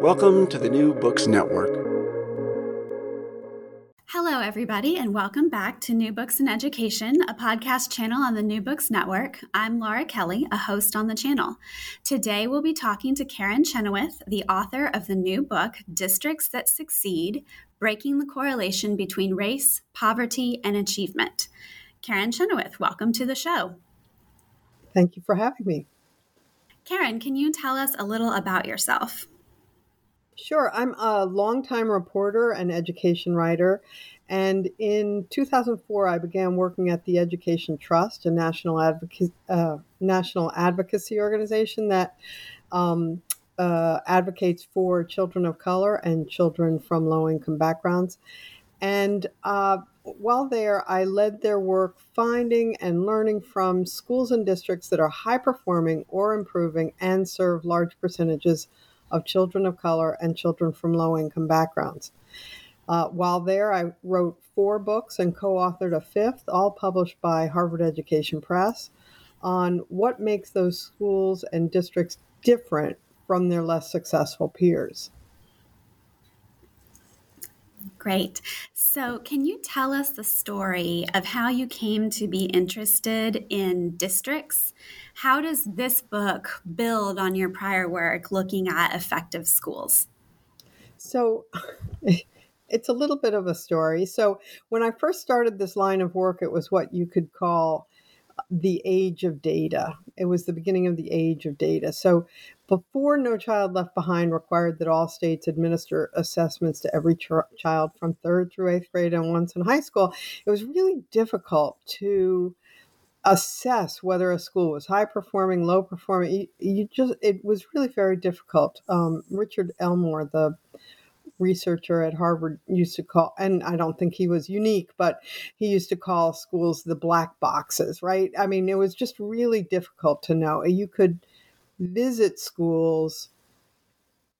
Welcome to the New Books Network. Hello, everybody, and welcome back to New Books in Education, a podcast channel on the New Books Network. I'm Laura Kelly, a host on the channel. Today, we'll be talking to Karin Chenoweth, the author of the new book, Districts That Succeed Breaking the Correlation Between Race, Poverty, and Achievement. Karin Chenoweth, welcome to the show. Thank you for having me. Karin, can you tell us a little about yourself? Sure. I'm a longtime reporter and education writer. And in 2004, I began working at the Education Trust, a national, advocacy, uh, national advocacy organization that um, uh, advocates for children of color and children from low income backgrounds. And uh, while there, I led their work finding and learning from schools and districts that are high performing or improving and serve large percentages of children of color and children from low income backgrounds. Uh, while there, I wrote four books and co authored a fifth, all published by Harvard Education Press, on what makes those schools and districts different from their less successful peers. Great. So, can you tell us the story of how you came to be interested in districts? How does this book build on your prior work looking at effective schools? So, it's a little bit of a story. So, when I first started this line of work, it was what you could call the age of data. It was the beginning of the age of data. So before No Child Left Behind required that all states administer assessments to every ch- child from third through eighth grade and once in high school, it was really difficult to assess whether a school was high performing, low performing. You, you just it was really very difficult. Um, Richard Elmore, the researcher at Harvard used to call, and I don't think he was unique, but he used to call schools the black boxes, right? I mean, it was just really difficult to know. You could visit schools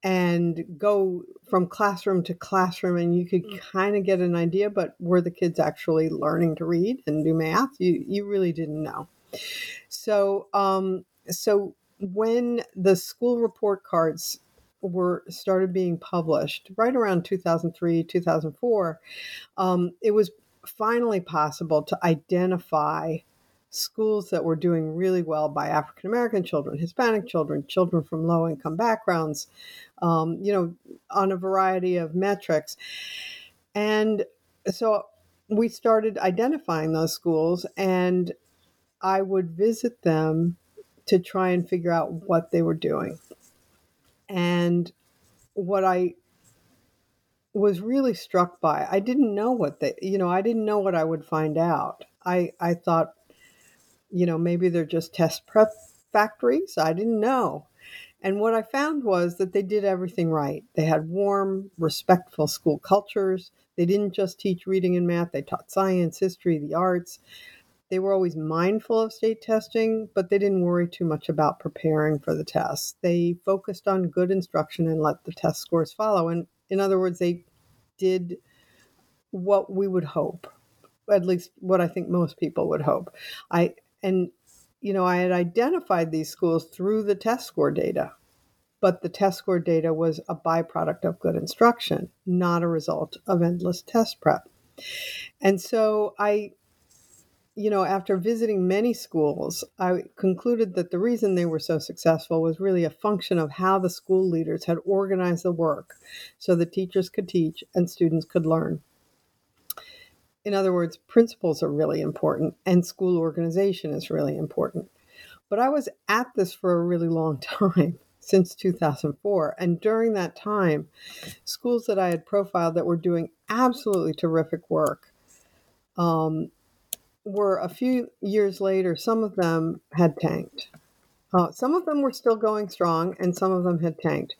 and go from classroom to classroom and you could mm. kind of get an idea but were the kids actually learning to read and do math you you really didn't know so um so when the school report cards were started being published right around 2003 2004 um, it was finally possible to identify schools that were doing really well by African American children, Hispanic children, children from low income backgrounds, um, you know, on a variety of metrics. And so we started identifying those schools, and I would visit them to try and figure out what they were doing. And what I was really struck by, I didn't know what they, you know, I didn't know what I would find out. I, I thought, you know, maybe they're just test prep factories. I didn't know. And what I found was that they did everything right. They had warm, respectful school cultures. They didn't just teach reading and math, they taught science, history, the arts. They were always mindful of state testing, but they didn't worry too much about preparing for the tests. They focused on good instruction and let the test scores follow. And in other words, they did what we would hope, at least what I think most people would hope. I and you know, I had identified these schools through the test score data, but the test score data was a byproduct of good instruction, not a result of endless test prep. And so I you know, after visiting many schools, I concluded that the reason they were so successful was really a function of how the school leaders had organized the work so the teachers could teach and students could learn. In other words, principals are really important and school organization is really important. But I was at this for a really long time since 2004. And during that time, schools that I had profiled that were doing absolutely terrific work um, were a few years later, some of them had tanked. Uh, some of them were still going strong, and some of them had tanked.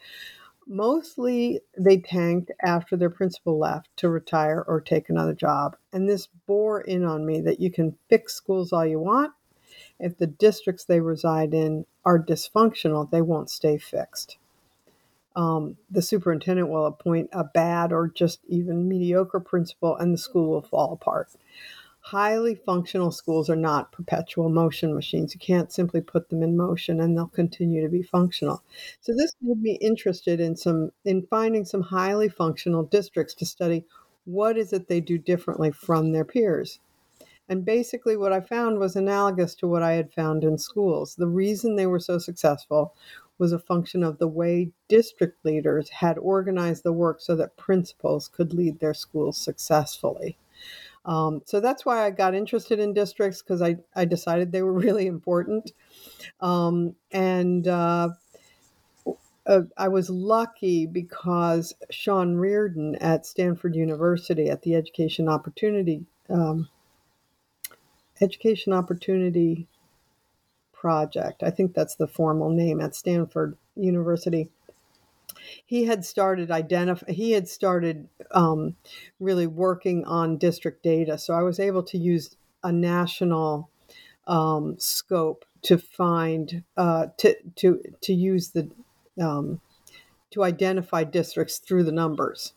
Mostly they tanked after their principal left to retire or take another job. And this bore in on me that you can fix schools all you want. If the districts they reside in are dysfunctional, they won't stay fixed. Um, the superintendent will appoint a bad or just even mediocre principal, and the school will fall apart highly functional schools are not perpetual motion machines. You can't simply put them in motion and they'll continue to be functional. So this made me interested in some in finding some highly functional districts to study what is it they do differently from their peers. And basically what I found was analogous to what I had found in schools. The reason they were so successful was a function of the way district leaders had organized the work so that principals could lead their schools successfully. Um, so that's why I got interested in districts because I, I decided they were really important. Um, and uh, uh, I was lucky because Sean Reardon at Stanford University at the Education Opportunity um, Education Opportunity Project, I think that's the formal name at Stanford University he had started identify he had started um, really working on district data so i was able to use a national um, scope to find uh, to to to use the um, to identify districts through the numbers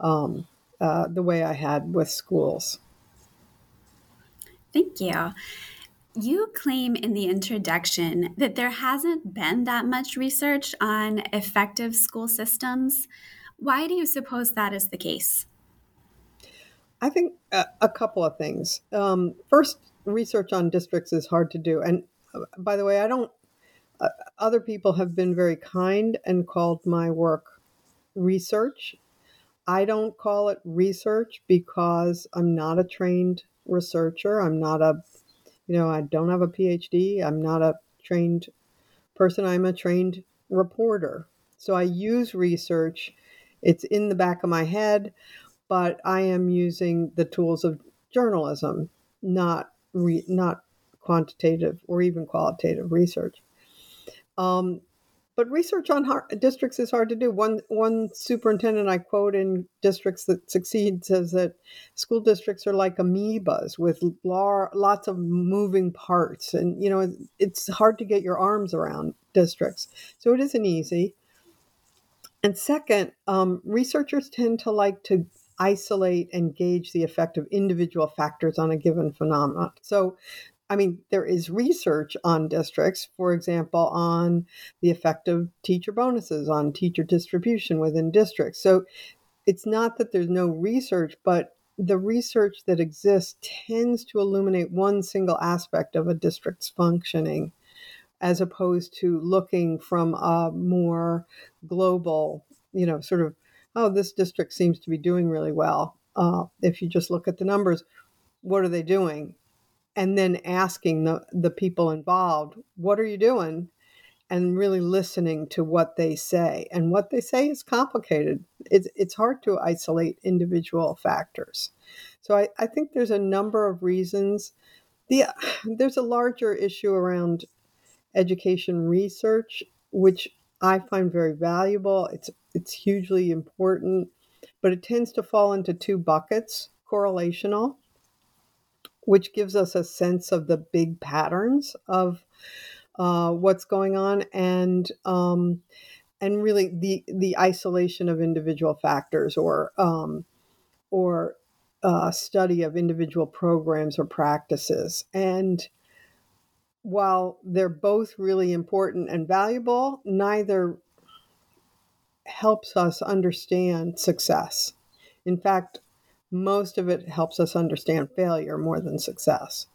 um, uh, the way i had with schools. Thank you you claim in the introduction that there hasn't been that much research on effective school systems. Why do you suppose that is the case? I think a, a couple of things. Um, first, research on districts is hard to do. And uh, by the way, I don't, uh, other people have been very kind and called my work research. I don't call it research because I'm not a trained researcher. I'm not a you know, I don't have a PhD. I'm not a trained person. I'm a trained reporter. So I use research. It's in the back of my head, but I am using the tools of journalism, not re, not quantitative or even qualitative research. Um, but research on hard, districts is hard to do. One one superintendent I quote in districts that succeed says that school districts are like amoebas with lots of moving parts, and you know it's hard to get your arms around districts. So it isn't easy. And second, um, researchers tend to like to isolate and gauge the effect of individual factors on a given phenomenon. So I mean, there is research on districts, for example, on the effect of teacher bonuses on teacher distribution within districts. So it's not that there's no research, but the research that exists tends to illuminate one single aspect of a district's functioning as opposed to looking from a more global, you know, sort of, oh, this district seems to be doing really well. Uh, if you just look at the numbers, what are they doing? And then asking the, the people involved, what are you doing? And really listening to what they say. And what they say is complicated. It's, it's hard to isolate individual factors. So I, I think there's a number of reasons. The, there's a larger issue around education research, which I find very valuable. It's, it's hugely important, but it tends to fall into two buckets correlational which gives us a sense of the big patterns of uh, what's going on and um, and really the the isolation of individual factors or um, or uh, study of individual programs or practices. And while they're both really important and valuable neither helps us understand success. In fact most of it helps us understand failure more than success.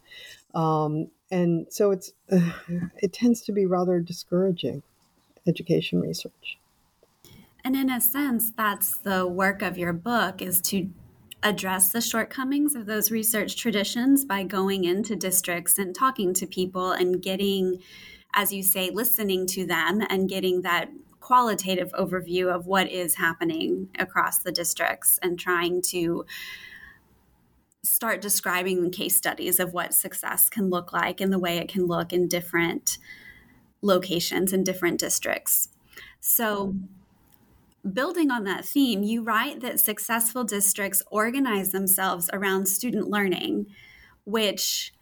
Um, and so it's uh, it tends to be rather discouraging education research. And in a sense that's the work of your book is to address the shortcomings of those research traditions by going into districts and talking to people and getting as you say listening to them and getting that qualitative overview of what is happening across the districts and trying to start describing case studies of what success can look like and the way it can look in different locations in different districts. So, building on that theme, you write that successful districts organize themselves around student learning, which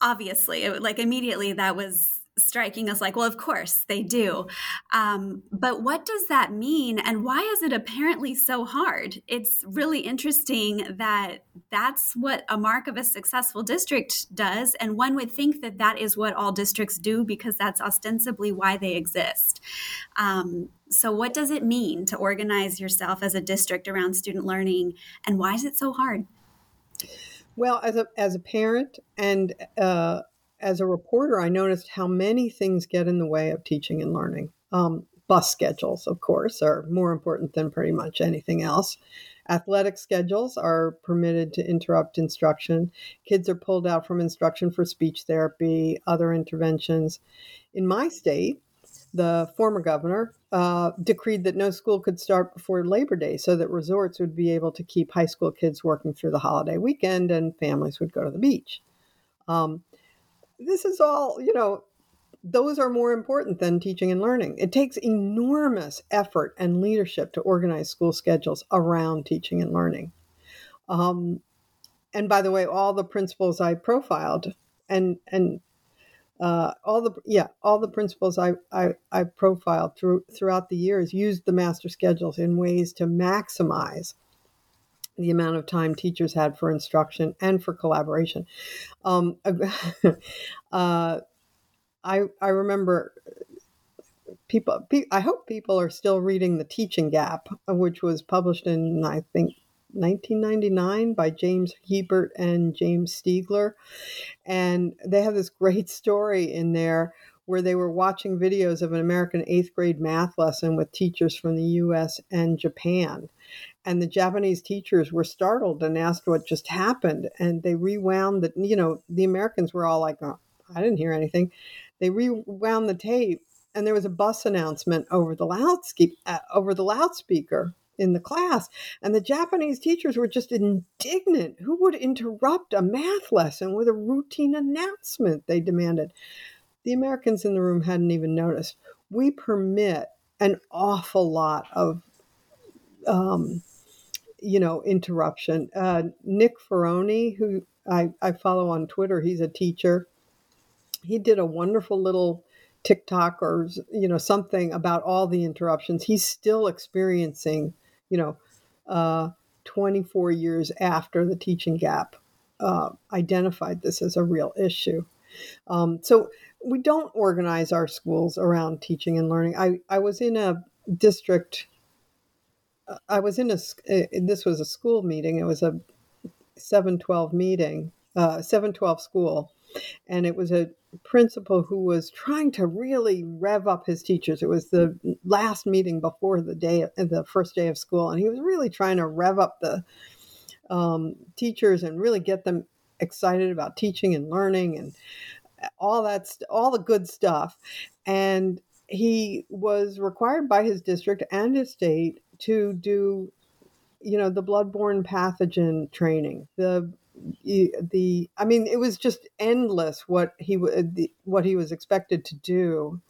obviously, like immediately, that was striking us like, well, of course they do. Um, but what does that mean? And why is it apparently so hard? It's really interesting that that's what a mark of a successful district does. And one would think that that is what all districts do because that's ostensibly why they exist. Um, so, what does it mean to organize yourself as a district around student learning? And why is it so hard? Well, as a as a parent and uh, as a reporter, I noticed how many things get in the way of teaching and learning. Um, bus schedules, of course, are more important than pretty much anything else. Athletic schedules are permitted to interrupt instruction. Kids are pulled out from instruction for speech therapy, other interventions. In my state, the former governor uh, decreed that no school could start before Labor Day so that resorts would be able to keep high school kids working through the holiday weekend and families would go to the beach. Um, this is all, you know, those are more important than teaching and learning. It takes enormous effort and leadership to organize school schedules around teaching and learning. Um, and by the way, all the principals I profiled and and uh, all the yeah all the principals I, I, I profiled through, throughout the years used the master schedules in ways to maximize the amount of time teachers had for instruction and for collaboration. Um, uh, I I remember people. I hope people are still reading the Teaching Gap, which was published in I think 1999 by James Hiebert and James Stigler, and they have this great story in there where they were watching videos of an American eighth grade math lesson with teachers from the U.S. and Japan and the Japanese teachers were startled and asked what just happened. And they rewound the, you know, the Americans were all like, oh, I didn't hear anything. They rewound the tape, and there was a bus announcement over the loudspeaker, uh, over the loudspeaker in the class, and the Japanese teachers were just indignant. Who would interrupt a math lesson with a routine announcement? They demanded. The Americans in the room hadn't even noticed. We permit an awful lot of um, you know, interruption. Uh, Nick Ferroni, who I, I follow on Twitter, he's a teacher. He did a wonderful little TikTok or you know something about all the interruptions. He's still experiencing, you know, uh, 24 years after the teaching gap uh, identified this as a real issue. Um, so we don't organize our schools around teaching and learning. I, I was in a district I was in a eh, this was a school meeting. It was a 712 meeting, uh, 712 school, and it was a principal who was trying to really rev up his teachers. It was the last meeting before the day, the first day of school, and he was really trying to rev up the um, teachers and really get them excited about teaching and learning and all that, all the good stuff. And he was required by his district and his state to do you know the bloodborne pathogen training. The the i mean it was just endless what he what he was expected to do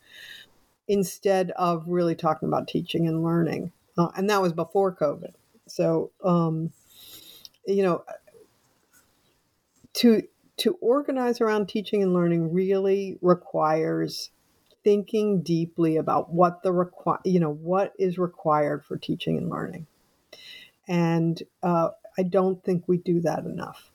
instead of really talking about teaching and learning. Uh, and that was before covid. So um you know to to organize around teaching and learning really requires thinking deeply about what the require you know what is required for teaching and learning. And uh, i don't think we do that enough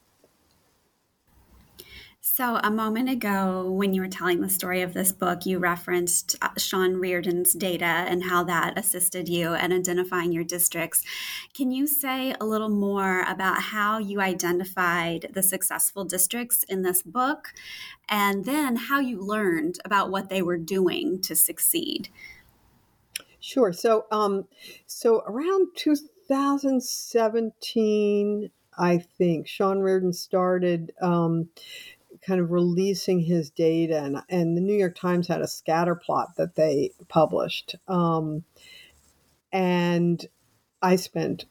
so, a moment ago, when you were telling the story of this book, you referenced uh, Sean Reardon's data and how that assisted you in identifying your districts. Can you say a little more about how you identified the successful districts in this book and then how you learned about what they were doing to succeed? Sure. So, um, so around 2017, I think Sean Reardon started um, kind of releasing his data, and, and the New York Times had a scatter plot that they published. Um, and I spent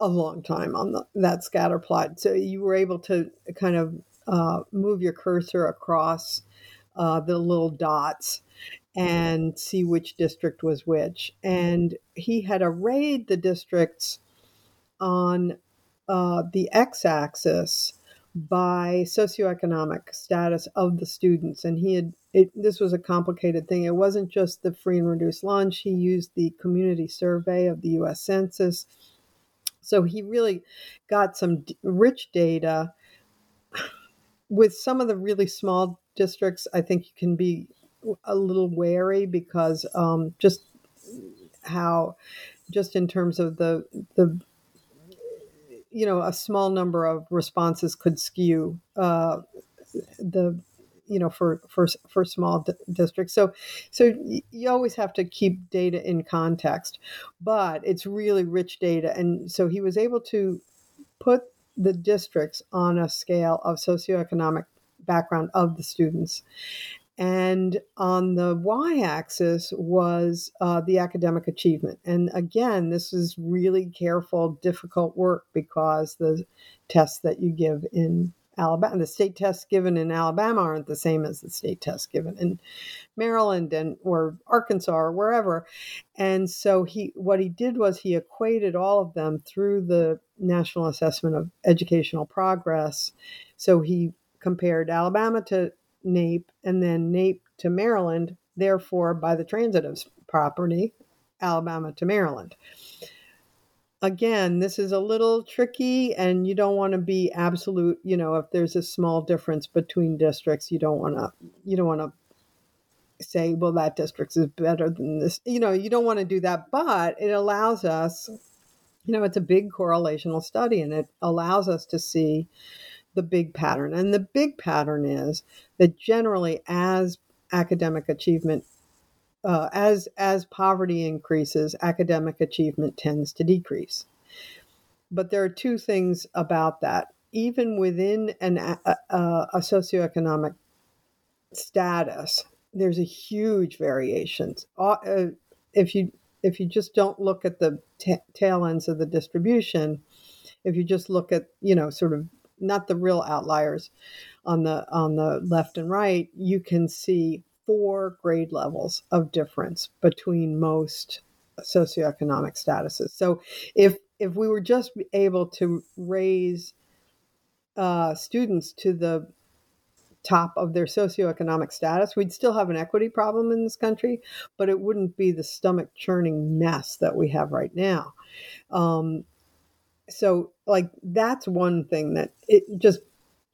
a long time on the, that scatter plot. So you were able to kind of uh, move your cursor across uh, the little dots and see which district was which. And he had arrayed the districts on uh, the x axis by socioeconomic status of the students. And he had it, this was a complicated thing. It wasn't just the free and reduced lunch. He used the community survey of the U.S. Census. So he really got some rich data. With some of the really small districts, I think you can be a little wary because um, just how, just in terms of the the you know a small number of responses could skew uh, the you know for for for small d- districts. So so you always have to keep data in context but it's really rich data. And so he was able to put the districts on a scale of socioeconomic background of the students and on the y axis was uh, the academic achievement. And again, this is really careful, difficult work because the tests that you give in Alabama, the state tests given in Alabama aren't the same as the state tests given in Maryland and or Arkansas or wherever. And so he what he did was he equated all of them through the National Assessment of Educational Progress. So he compared Alabama to NAEP and then NAEP to Maryland, therefore, by the transitive property, Alabama to Maryland. Again, this is a little tricky, and you don't want to be absolute. You know, if there's a small difference between districts, you don't want to. You don't want to say, well, that district is better than this. You know, you don't want to do that, but it allows us, you know, it's a big correlational study and it allows us to see the big pattern. And the big pattern is that generally, as academic achievement, uh, as as poverty increases, academic achievement tends to decrease. But there are two things about that. Even within an, a, a socioeconomic status, there's a huge variation. Uh, if you if you just don't look at the t- tail ends of the distribution, if you just look at you know sort of not the real outliers on the on the left and right, you can see four grade levels of difference between most socioeconomic statuses. So if if we were just able to raise uh, students to the top of their socioeconomic status, we'd still have an equity problem in this country, but it wouldn't be the stomach churning mess that we have right now. Um, so like that's one thing that it just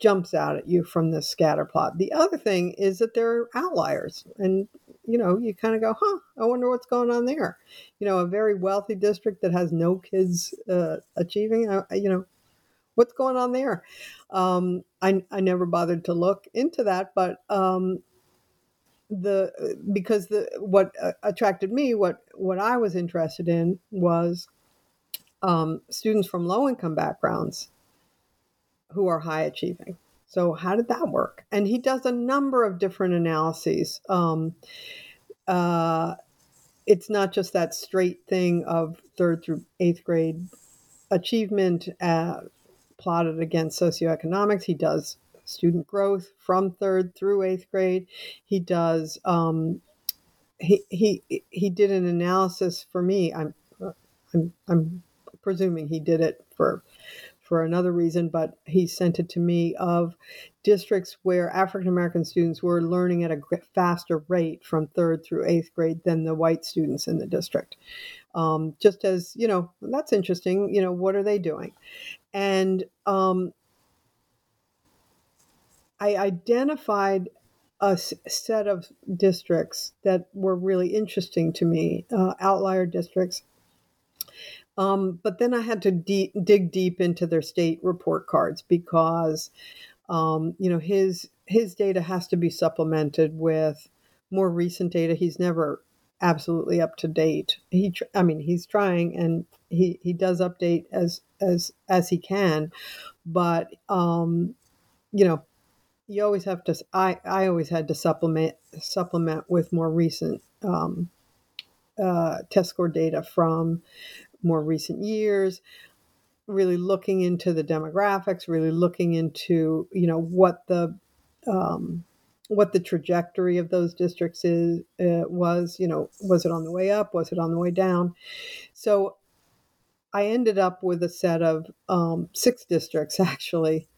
jumps out at you from this scatter plot. The other thing is that there are outliers and you know, you kind of go, huh, I wonder what's going on there. You know, a very wealthy district that has no kids uh, achieving, uh, you know, what's going on there? Um, I, I never bothered to look into that, but um, the because the what uh, attracted me, what what I was interested in was um, students from low income backgrounds who are high achieving. So, how did that work? And he does a number of different analyses. Um, uh, it's not just that straight thing of third through eighth grade achievement uh, plotted against socioeconomics. He does student growth from third through eighth grade. He does. Um, he he he did an analysis for me. I'm I'm I'm presuming he did it for for another reason, but he sent it to me of districts where African American students were learning at a faster rate from third through eighth grade than the white students in the district. Um, just as, you know, that's interesting. You know, what are they doing? And um, I identified a set of districts that were really interesting to me, uh, outlier districts. Um, but then I had to de- dig deep into their state report cards because, um, you know, his his data has to be supplemented with more recent data. He's never absolutely up to date. He, tr- I mean, he's trying and he he does update as as as he can, but um, you know, you always have to. I I always had to supplement supplement with more recent um, uh, test score data from more recent years. Really looking into the demographics, really looking into you know what the um, what the trajectory of those districts is uh, was. You know, was it on the way up? Was it on the way down? So I ended up with a set of um, six districts actually,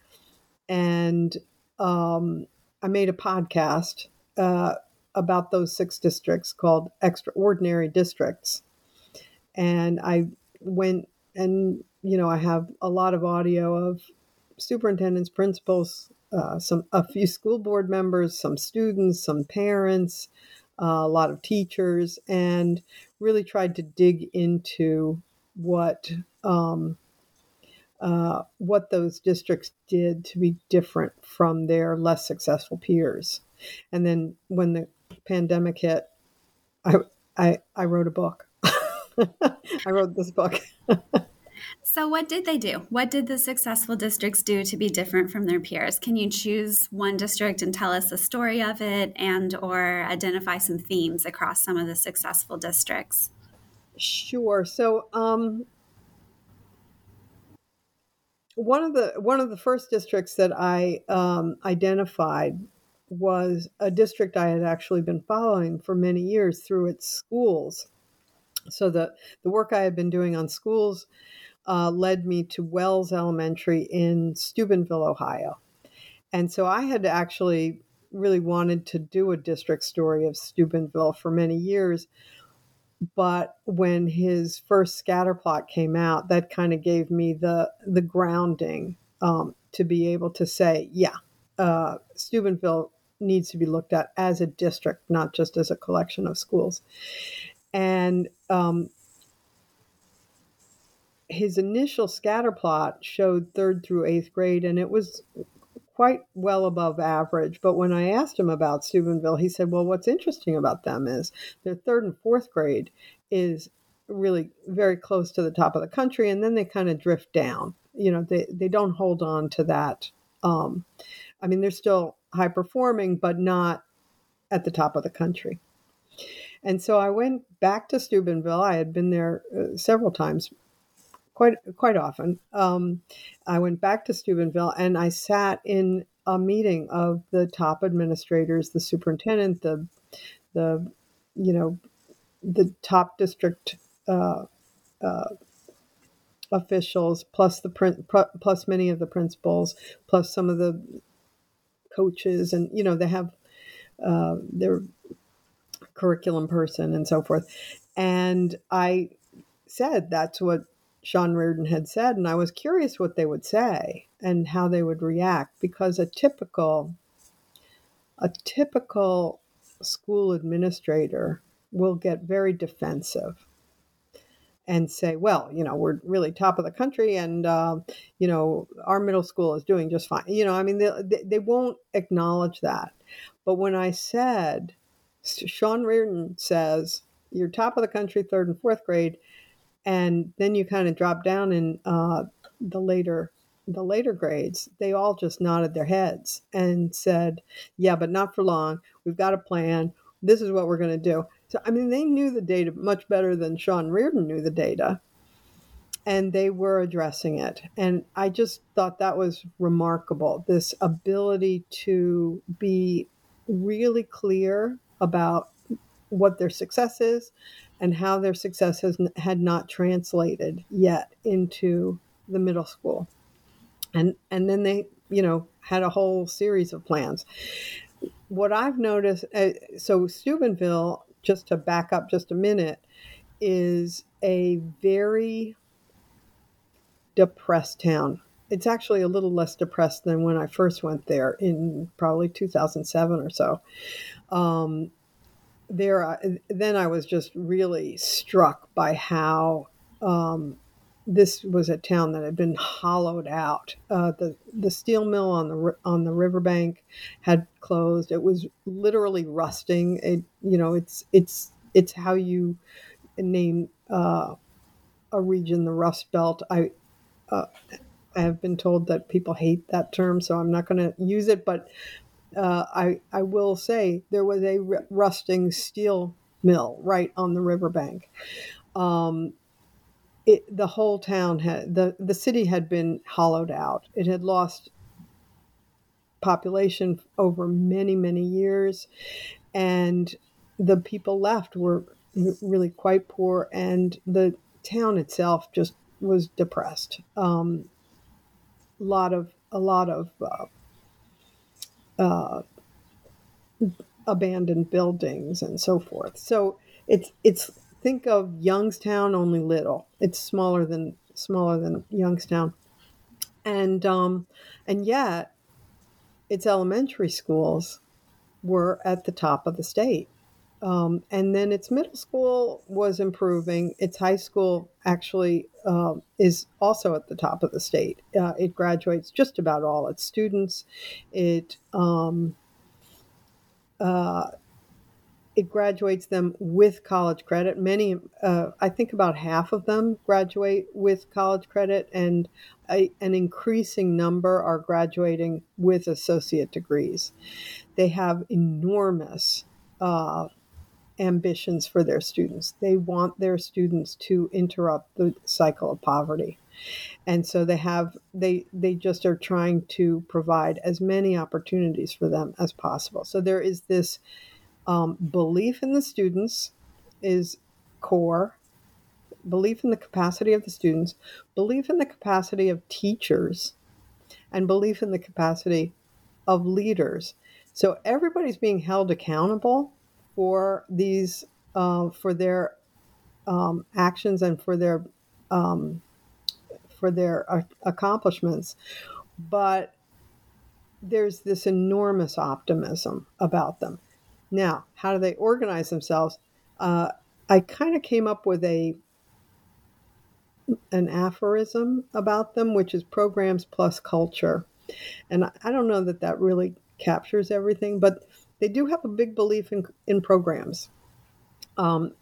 and um, I made a podcast uh, about those six districts called Extraordinary Districts. And I went and, you know, I have a lot of audio of superintendents, principals, uh, some a few school board members, some students, some parents, uh, a lot of teachers, and really tried to dig into what um, uh, what those districts did to be different from their less successful peers. And then when the pandemic hit, I I, I wrote a book. I wrote this book. so what did they do? What did the successful districts do to be different from their peers? Can you choose one district and tell us the story of it and or identify some themes across some of the successful districts? Sure. So um, one of the one of the first districts that I um, identified was a district I had actually been following for many years through its schools. So the the work I had been doing on schools uh, led me to Wells Elementary in Steubenville, Ohio, and so I had actually really wanted to do a district story of Steubenville for many years but when his first scatter plot came out, that kind of gave me the the grounding um, to be able to say, yeah, uh, Steubenville needs to be looked at as a district, not just as a collection of schools. And um, his initial scatter plot showed third through eighth grade, and it was quite well above average. But when I asked him about Steubenville, he said, Well, what's interesting about them is their third and fourth grade is really very close to the top of the country, and then they kind of drift down. You know, they, they don't hold on to that. Um, I mean, they're still high performing, but not at the top of the country. And so I went back to Steubenville. I had been there uh, several times quite quite often. Um, I went back to Steubenville and I sat in a meeting of the top administrators, the superintendent, the the you know the top district uh, uh, officials, plus the print, plus many of the principals, plus some of the coaches, and you know they have uh, their curriculum person and so forth. And I said that's what Sean Reardon had said, and I was curious what they would say and how they would react because a typical a typical school administrator will get very defensive and say, well, you know, we're really top of the country and, uh, you know, our middle school is doing just fine. You know, I mean, they, they won't acknowledge that. But when I said, Sean Reardon says, you're top of the country, third and fourth grade, and then you kind of drop down in uh, the later the later grades they all just nodded their heads and said yeah but not for long. We've got a plan. This is what we're going to do. So i mean they knew the data much better than sean reardon knew the data and they were addressing it. And i just thought that was remarkable this ability to be really clear about what their success is and how their success has, had not translated yet into the middle school. and and then they you know had a whole series of plans. What I've noticed, uh, so Steubenville, just to back up just a minute, is a very depressed town. It's actually a little less depressed than when I first went there in probably 2007 or so. Um, there, then I was just really struck by how um, this was a town that had been hollowed out. Uh, the the steel mill on the on the riverbank had closed. It was literally rusting. It you know it's it's it's how you name uh, a region the Rust Belt. I uh, I have been told that people hate that term, so I'm not going to use it. But uh, I I will say there was a rusting steel mill right on the riverbank. Um, it, the whole town had the the city had been hollowed out. It had lost population over many many years, and the people left were really quite poor, and the town itself just was depressed. Um, a lot of a lot of uh, uh, abandoned buildings and so forth. So it's it's think of Youngstown only little. It's smaller than smaller than Youngstown, and um, and yet its elementary schools were at the top of the state. Um, and then its middle school was improving. Its high school actually uh, is also at the top of the state. Uh, it graduates just about all its students. It um, uh, it graduates them with college credit. Many, uh, I think about half of them graduate with college credit, and a, an increasing number are graduating with associate degrees. They have enormous uh, ambitions for their students. They want their students to interrupt the cycle of poverty. And so they have they they just are trying to provide as many opportunities for them as possible. So there is this um, belief in the students is core. Belief in the capacity of the students, belief in the capacity of teachers, and belief in the capacity of leaders. So everybody's being held accountable for these uh, for their um, actions and for their um, for their uh, accomplishments, but there's this enormous optimism about them. Now, how do they organize themselves? Uh, I kind of came up with a an aphorism about them, which is programs plus culture, and I don't know that that really captures everything, but they do have a big belief in, in programs. Um,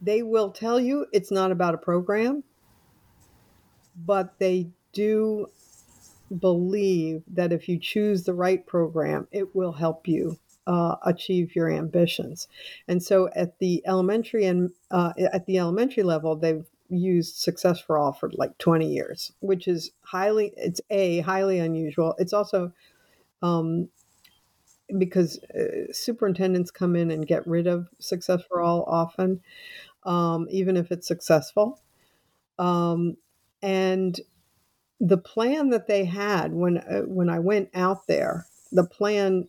they will tell you it's not about a program, but they do believe that if you choose the right program, it will help you uh, achieve your ambitions. And so at the elementary and uh, at the elementary level, they've used Success for All for like 20 years, which is highly, it's a highly unusual. It's also um, because uh, superintendents come in and get rid of Success for All often, um, even if it's successful. Um, and the plan that they had when uh, when I went out there, the plan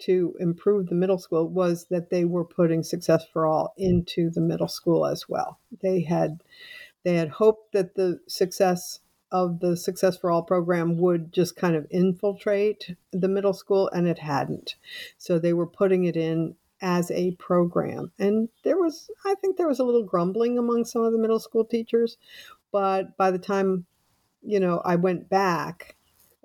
to improve the middle school was that they were putting Success for All into the middle school as well. They had they had hoped that the success of the Success for All program would just kind of infiltrate the middle school, and it hadn't. So they were putting it in as a program. And there was, I think, there was a little grumbling among some of the middle school teachers. But by the time, you know, I went back,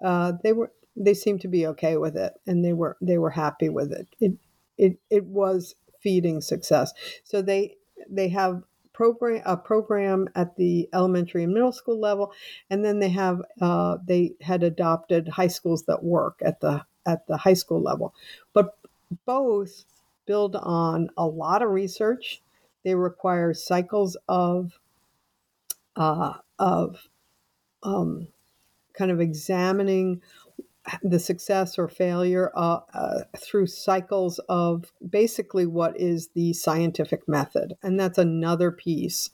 uh, they were they seemed to be okay with it, and they were they were happy with it. It it it was feeding success. So they they have program a program at the elementary and middle school level, and then they have uh, they had adopted high schools that work at the at the high school level, but both build on a lot of research. They require cycles of uh, of um, kind of examining the success or failure uh, uh, through cycles of basically what is the scientific method. And that's another piece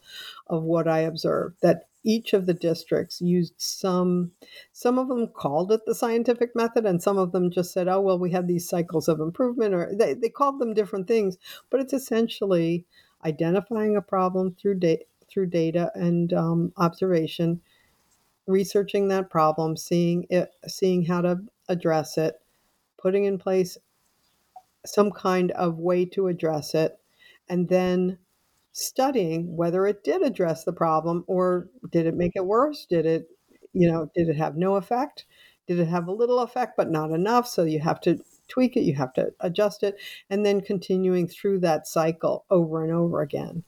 of what I observed that each of the districts used some some of them called it the scientific method and some of them just said oh well we have these cycles of improvement or they, they called them different things but it's essentially identifying a problem through data through data and um, observation researching that problem, seeing it, seeing how to address it, putting in place some kind of way to address it, and then studying whether it did address the problem or did it make it worse? Did it, you know, did it have no effect? Did it have a little effect but not enough? So you have to tweak it, you have to adjust it, and then continuing through that cycle over and over again.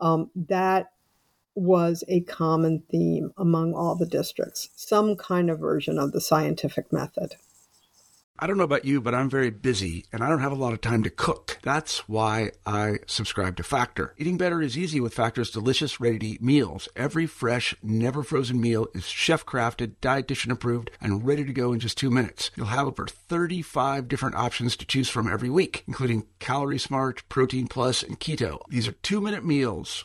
Um, that was a common theme among all the districts, some kind of version of the scientific method. I don't know about you, but I'm very busy and I don't have a lot of time to cook. That's why I subscribe to Factor. Eating better is easy with Factor's delicious, ready to eat meals. Every fresh, never frozen meal is chef crafted, dietitian approved, and ready to go in just two minutes. You'll have over 35 different options to choose from every week, including Calorie Smart, Protein Plus, and Keto. These are two minute meals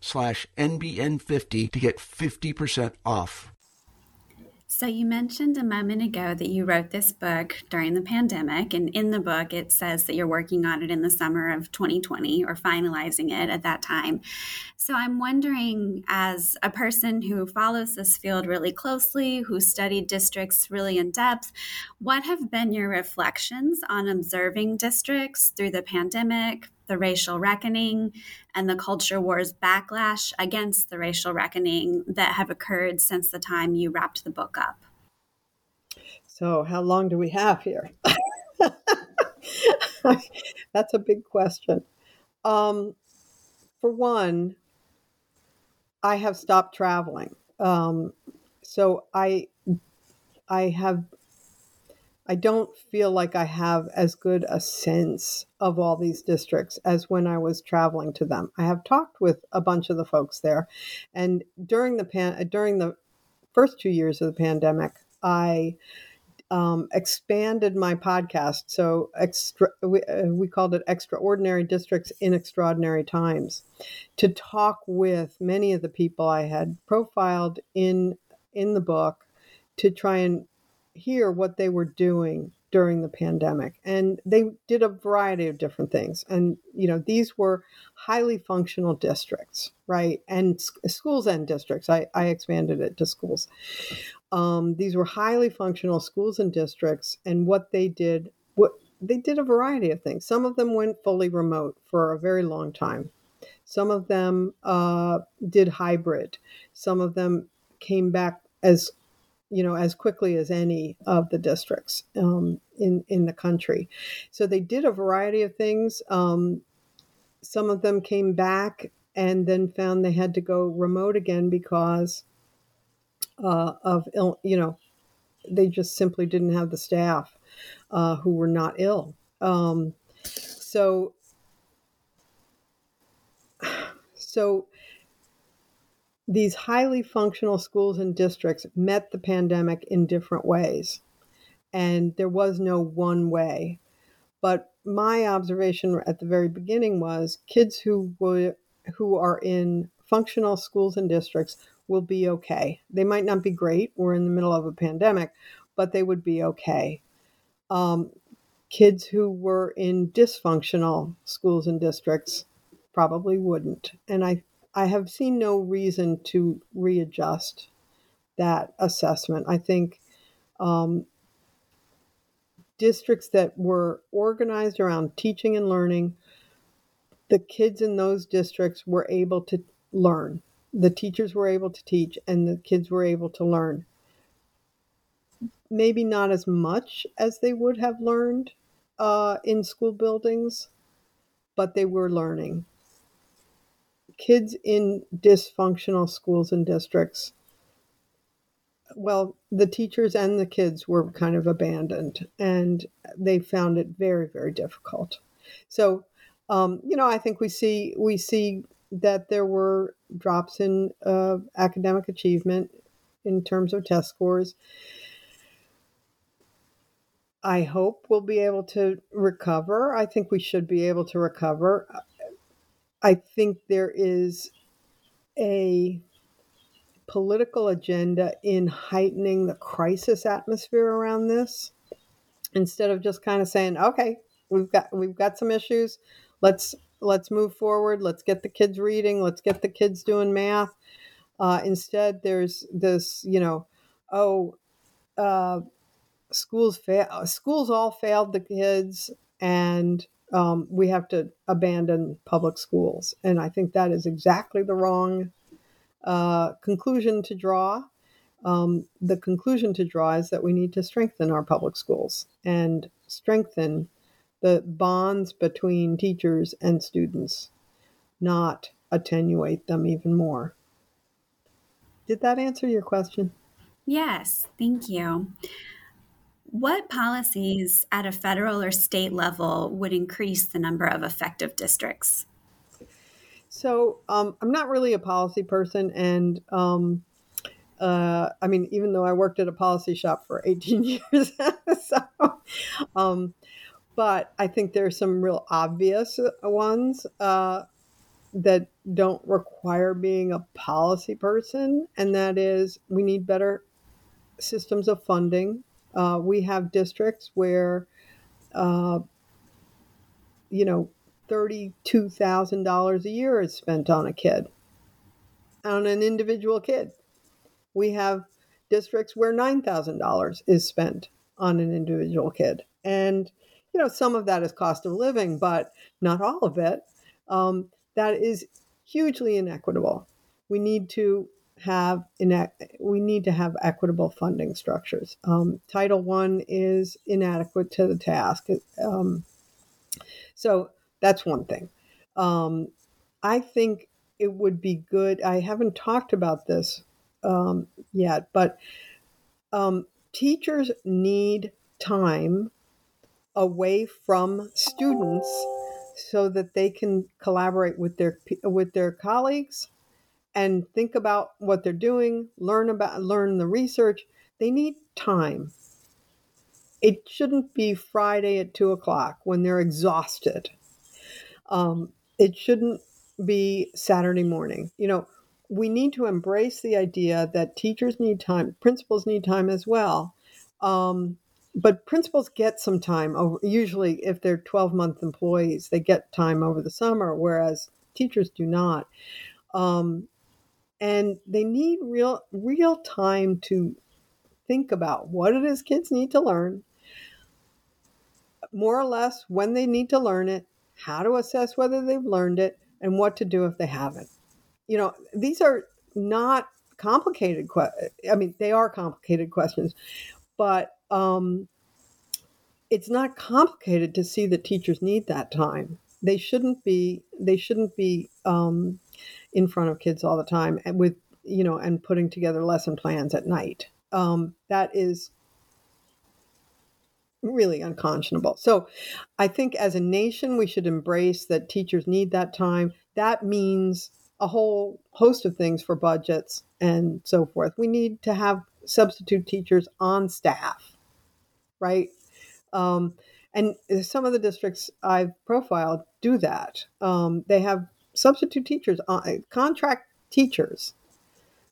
slash NBN50 to get 50% off. So, you mentioned a moment ago that you wrote this book during the pandemic, and in the book, it says that you're working on it in the summer of 2020 or finalizing it at that time. So, I'm wondering, as a person who follows this field really closely, who studied districts really in depth, what have been your reflections on observing districts through the pandemic, the racial reckoning and the culture wars backlash against the racial reckoning that have occurred since the time you wrapped the book up. So, how long do we have here? That's a big question. Um, for one, I have stopped traveling. Um, so I I have I don't feel like I have as good a sense of all these districts as when I was traveling to them. I have talked with a bunch of the folks there, and during the pan during the first two years of the pandemic, I um, expanded my podcast. So extra, we, uh, we called it Extraordinary Districts in Extraordinary Times, to talk with many of the people I had profiled in in the book to try and hear what they were doing during the pandemic. And they did a variety of different things. And you know these were highly functional districts right? And schools and districts. I, I expanded it to schools. Um, these were highly functional schools and districts. And what they did what they did a variety of things. Some of them went fully remote for a very long time. Some of them uh, did hybrid. Some of them came back as you know, as quickly as any of the districts um, in in the country. So they did a variety of things. Um, some of them came back and then found they had to go remote again because uh, of ill, you know, they just simply didn't have the staff uh, who were not ill. Um, so, so these highly functional schools and districts met the pandemic in different ways. And there was no one way. But my observation at the very beginning was kids who were, who are in functional schools and districts will be okay. They might not be great. We're in the middle of a pandemic, but they would be okay. Um, kids who were in dysfunctional schools and districts probably wouldn't. And I I have seen no reason to readjust that assessment. I think um, districts that were organized around teaching and learning, the kids in those districts were able to learn. the teachers were able to teach and the kids were able to learn. Maybe not as much as they would have learned uh, in school buildings, but they were learning. Kids in dysfunctional schools and districts, well, the teachers and the kids were kind of abandoned and they found it very, very difficult. So, um, you know, I think we see we see that there were drops in uh, academic achievement in terms of test scores. I hope we'll be able to recover. I think we should be able to recover. I think there is a political agenda in heightening the crisis atmosphere around this instead of just kind of saying, "Okay, we've got we've got some issues. Let's let's move forward. Let's get the kids reading. Let's get the kids doing math." Uh, instead, there's this, you know, oh, uh, schools fail. Schools all failed the kids, and um, we have to abandon public schools. And I think that is exactly the wrong uh, conclusion to draw. Um, the conclusion to draw is that we need to strengthen our public schools and strengthen the bonds between teachers and students, not attenuate them even more. Did that answer your question? Yes, thank you. What policies at a federal or state level would increase the number of effective districts? So um, I'm not really a policy person, and um, uh, I mean, even though I worked at a policy shop for 18 years, so, um, but I think there's some real obvious ones uh, that don't require being a policy person, and that is we need better systems of funding. Uh, we have districts where, uh, you know, $32,000 a year is spent on a kid, on an individual kid. We have districts where $9,000 is spent on an individual kid. And you know, some of that is cost of living, but not all of it. Um, that is hugely inequitable. We need to have we need to have equitable funding structures. Um, Title One is inadequate to the task, um, so that's one thing. Um, I think it would be good. I haven't talked about this um, yet, but um, teachers need time away from students so that they can collaborate with their with their colleagues and think about what they're doing learn about learn the research. They need time. It shouldn't be friday at two o'clock when they're exhausted. Um, it shouldn't be saturday morning. You know we need to embrace the idea that teachers need time principals need time as well. Um, but principals get some time over usually if they're 12 month employees they get time over the summer whereas teachers do not. Um, and they need real real time to think about what it is kids need to learn more or less when they need to learn it how to assess whether they've learned it and what to do if they haven't you know these are not complicated que- i mean they are complicated questions but um, it's not complicated to see that teachers need that time. They shouldn't be. They shouldn't be um, in front of kids all the time and with you know and putting together lesson plans at night. Um, that is really unconscionable. So I think as a nation, we should embrace that teachers need that time. That means a whole host of things for budgets and so forth. We need to have substitute teachers on staff right? Um, and some of the districts I've profiled do that. Um, they have substitute teachers, uh, contract teachers,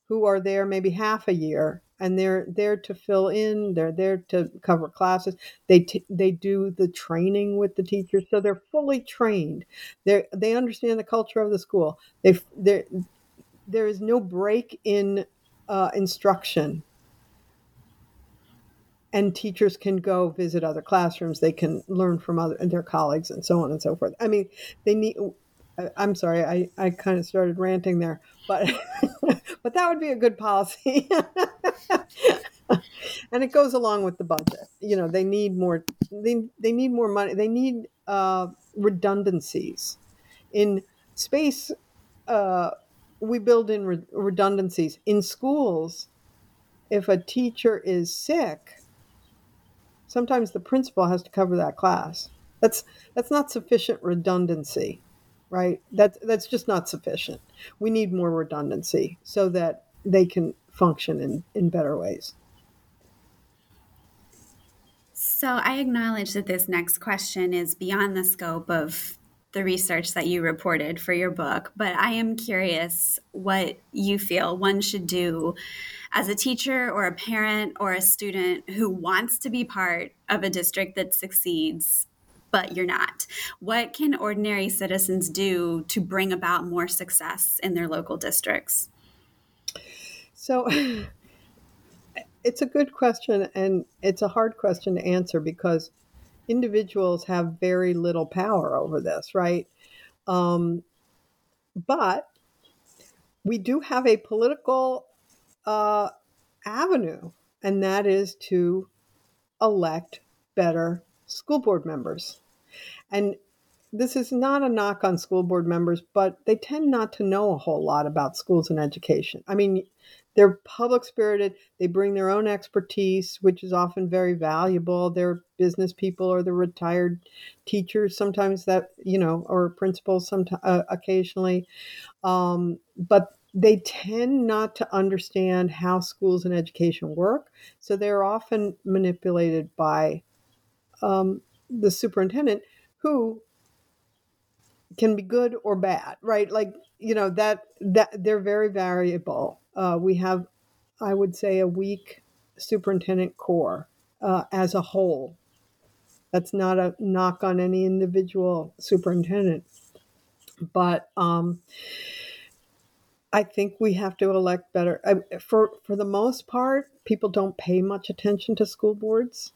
who are there maybe half a year, and they're there to fill in. They're there to cover classes. They t- they do the training with the teachers, so they're fully trained. They they understand the culture of the school. They there there is no break in uh, instruction and teachers can go visit other classrooms they can learn from other their colleagues and so on and so forth i mean they need I'm sorry, I, I kind of started ranting there, but but that would be a good policy. and it goes along with the budget. You know, they need more. They they need more money. They need uh, redundancies in space. Uh, we build in re- redundancies in schools. If a teacher is sick, sometimes the principal has to cover that class. That's that's not sufficient redundancy, right? That's that's just not sufficient. We need more redundancy so that they can function in, in better ways. So I acknowledge that this next question is beyond the scope of the research that you reported for your book, but I am curious what you feel one should do as a teacher or a parent or a student who wants to be part of a district that succeeds, but you're not. What can ordinary citizens do to bring about more success in their local districts? So, it's a good question and it's a hard question to answer because individuals have very little power over this, right? Um, but we do have a political uh, avenue, and that is to elect better school board members. And this is not a knock on school board members, but they tend not to know a whole lot about schools and education. I mean, they're public spirited. They bring their own expertise, which is often very valuable. They're business people or they're retired teachers, sometimes that, you know, or principals sometimes, uh, occasionally. Um, but they tend not to understand how schools and education work. So they're often manipulated by um, the superintendent who can be good or bad, right? Like, you know, that, that they're very variable uh, we have, I would say, a weak superintendent corps uh, as a whole. That's not a knock on any individual superintendent, but um, I think we have to elect better. I, for for the most part, people don't pay much attention to school boards,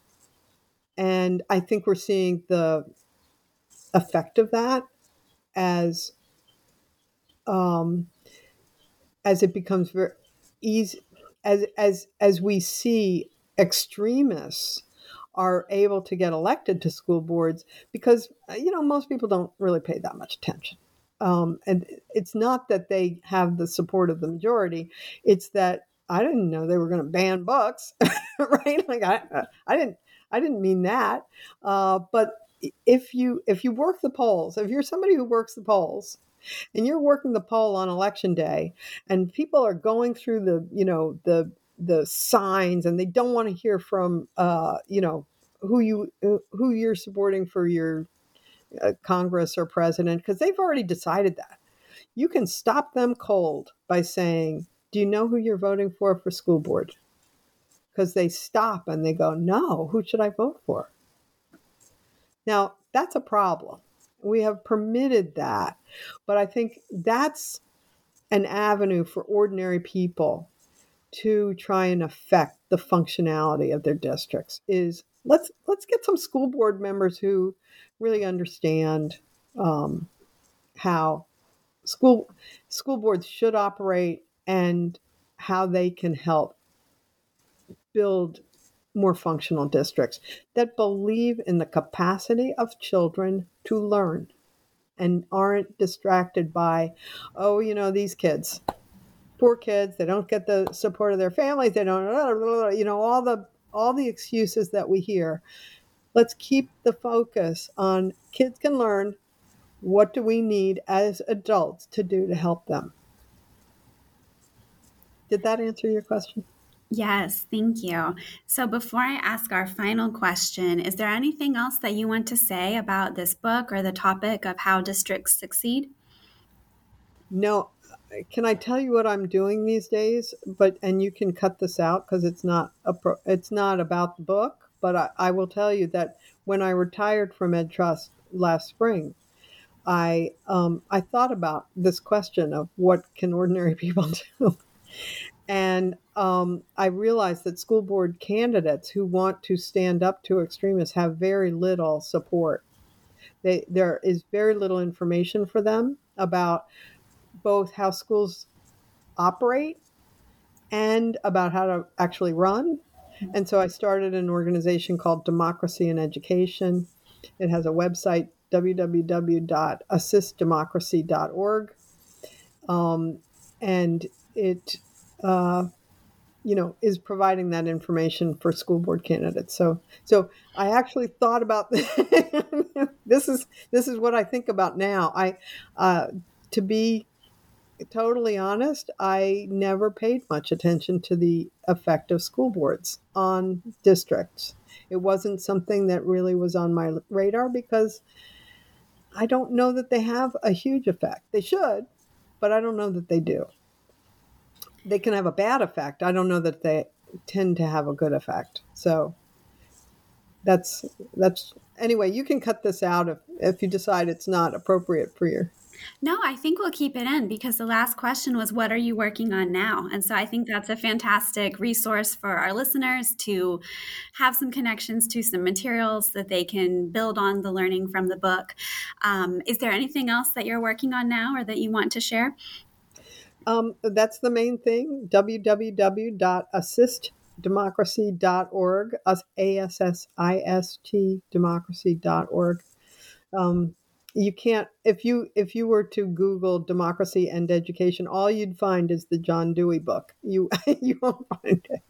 and I think we're seeing the effect of that as um, as it becomes very easy as as as we see extremists are able to get elected to school boards because you know most people don't really pay that much attention. Um, and it's not that they have the support of the majority it's that i didn't know they were going to ban books right? Like i i didn't i didn't mean that uh, but if you if you work the polls if you're somebody who works the polls and you're working the poll on election day and people are going through the you know the the signs and they don't want to hear from uh, you know who you who you're supporting for your uh, congress or president because they've already decided that. You can stop them cold by saying do you know who you're voting for for school board because they stop and they go no who should i vote for now that's a problem we have permitted that. But I think that's an avenue for ordinary people to try and affect the functionality of their districts is let's let's get some school board members who really understand um, how school school boards should operate and how they can help build more functional districts that believe in the capacity of children to learn and aren't distracted by, oh, you know, these kids, poor kids, they don't get the support of their families, they don't, you know, all the all the excuses that we hear. Let's keep the focus on kids can learn. What do we need as adults to do to help them? Did that answer your question? Yes, thank you. So, before I ask our final question, is there anything else that you want to say about this book or the topic of how districts succeed? No. Can I tell you what I'm doing these days? But and you can cut this out because it's not a pro, it's not about the book. But I, I will tell you that when I retired from Ed Trust last spring, I um, I thought about this question of what can ordinary people do, and um, I realized that school board candidates who want to stand up to extremists have very little support. They, there is very little information for them. about both how schools operate and about how to actually run. And so I started an organization called Democracy in Education. It has a website, www.assistdemocracy.org. Um, and it, uh, you know, is providing that information for school board candidates. So, so I actually thought about this. is this is what I think about now. I, uh, to be totally honest, I never paid much attention to the effect of school boards on districts. It wasn't something that really was on my radar because I don't know that they have a huge effect. They should, but I don't know that they do. They can have a bad effect. I don't know that they tend to have a good effect. So that's that's anyway, you can cut this out if, if you decide it's not appropriate for your no, I think we'll keep it in because the last question was, What are you working on now? And so I think that's a fantastic resource for our listeners to have some connections to some materials that they can build on the learning from the book. Um, is there anything else that you're working on now or that you want to share? Um, that's the main thing www.assistdemocracy.org, A S S I S T democracy.org. Um, you can't if you if you were to google democracy and education all you'd find is the john dewey book. You you won't find it.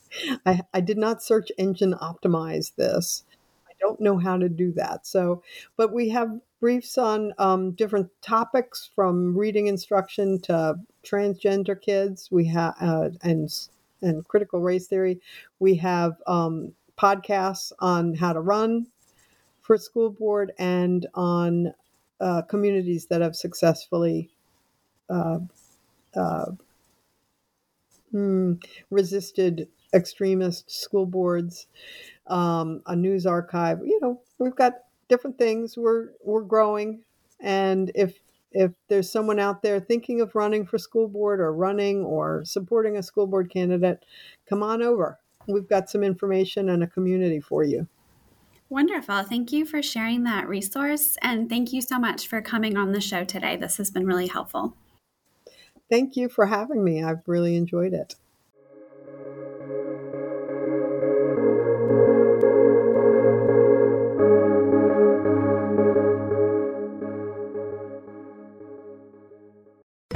I, I did not search engine optimize this. I don't know how to do that. So but we have briefs on um, different topics from reading instruction to transgender kids we have uh, and and critical race theory we have um, podcasts on how to run for school board and on uh, communities that have successfully uh, uh, hmm, resisted extremist school boards, um, a news archive. You know, we've got different things. We're we're growing, and if if there's someone out there thinking of running for school board or running or supporting a school board candidate, come on over. We've got some information and a community for you. Wonderful. Thank you for sharing that resource. And thank you so much for coming on the show today. This has been really helpful. Thank you for having me. I've really enjoyed it.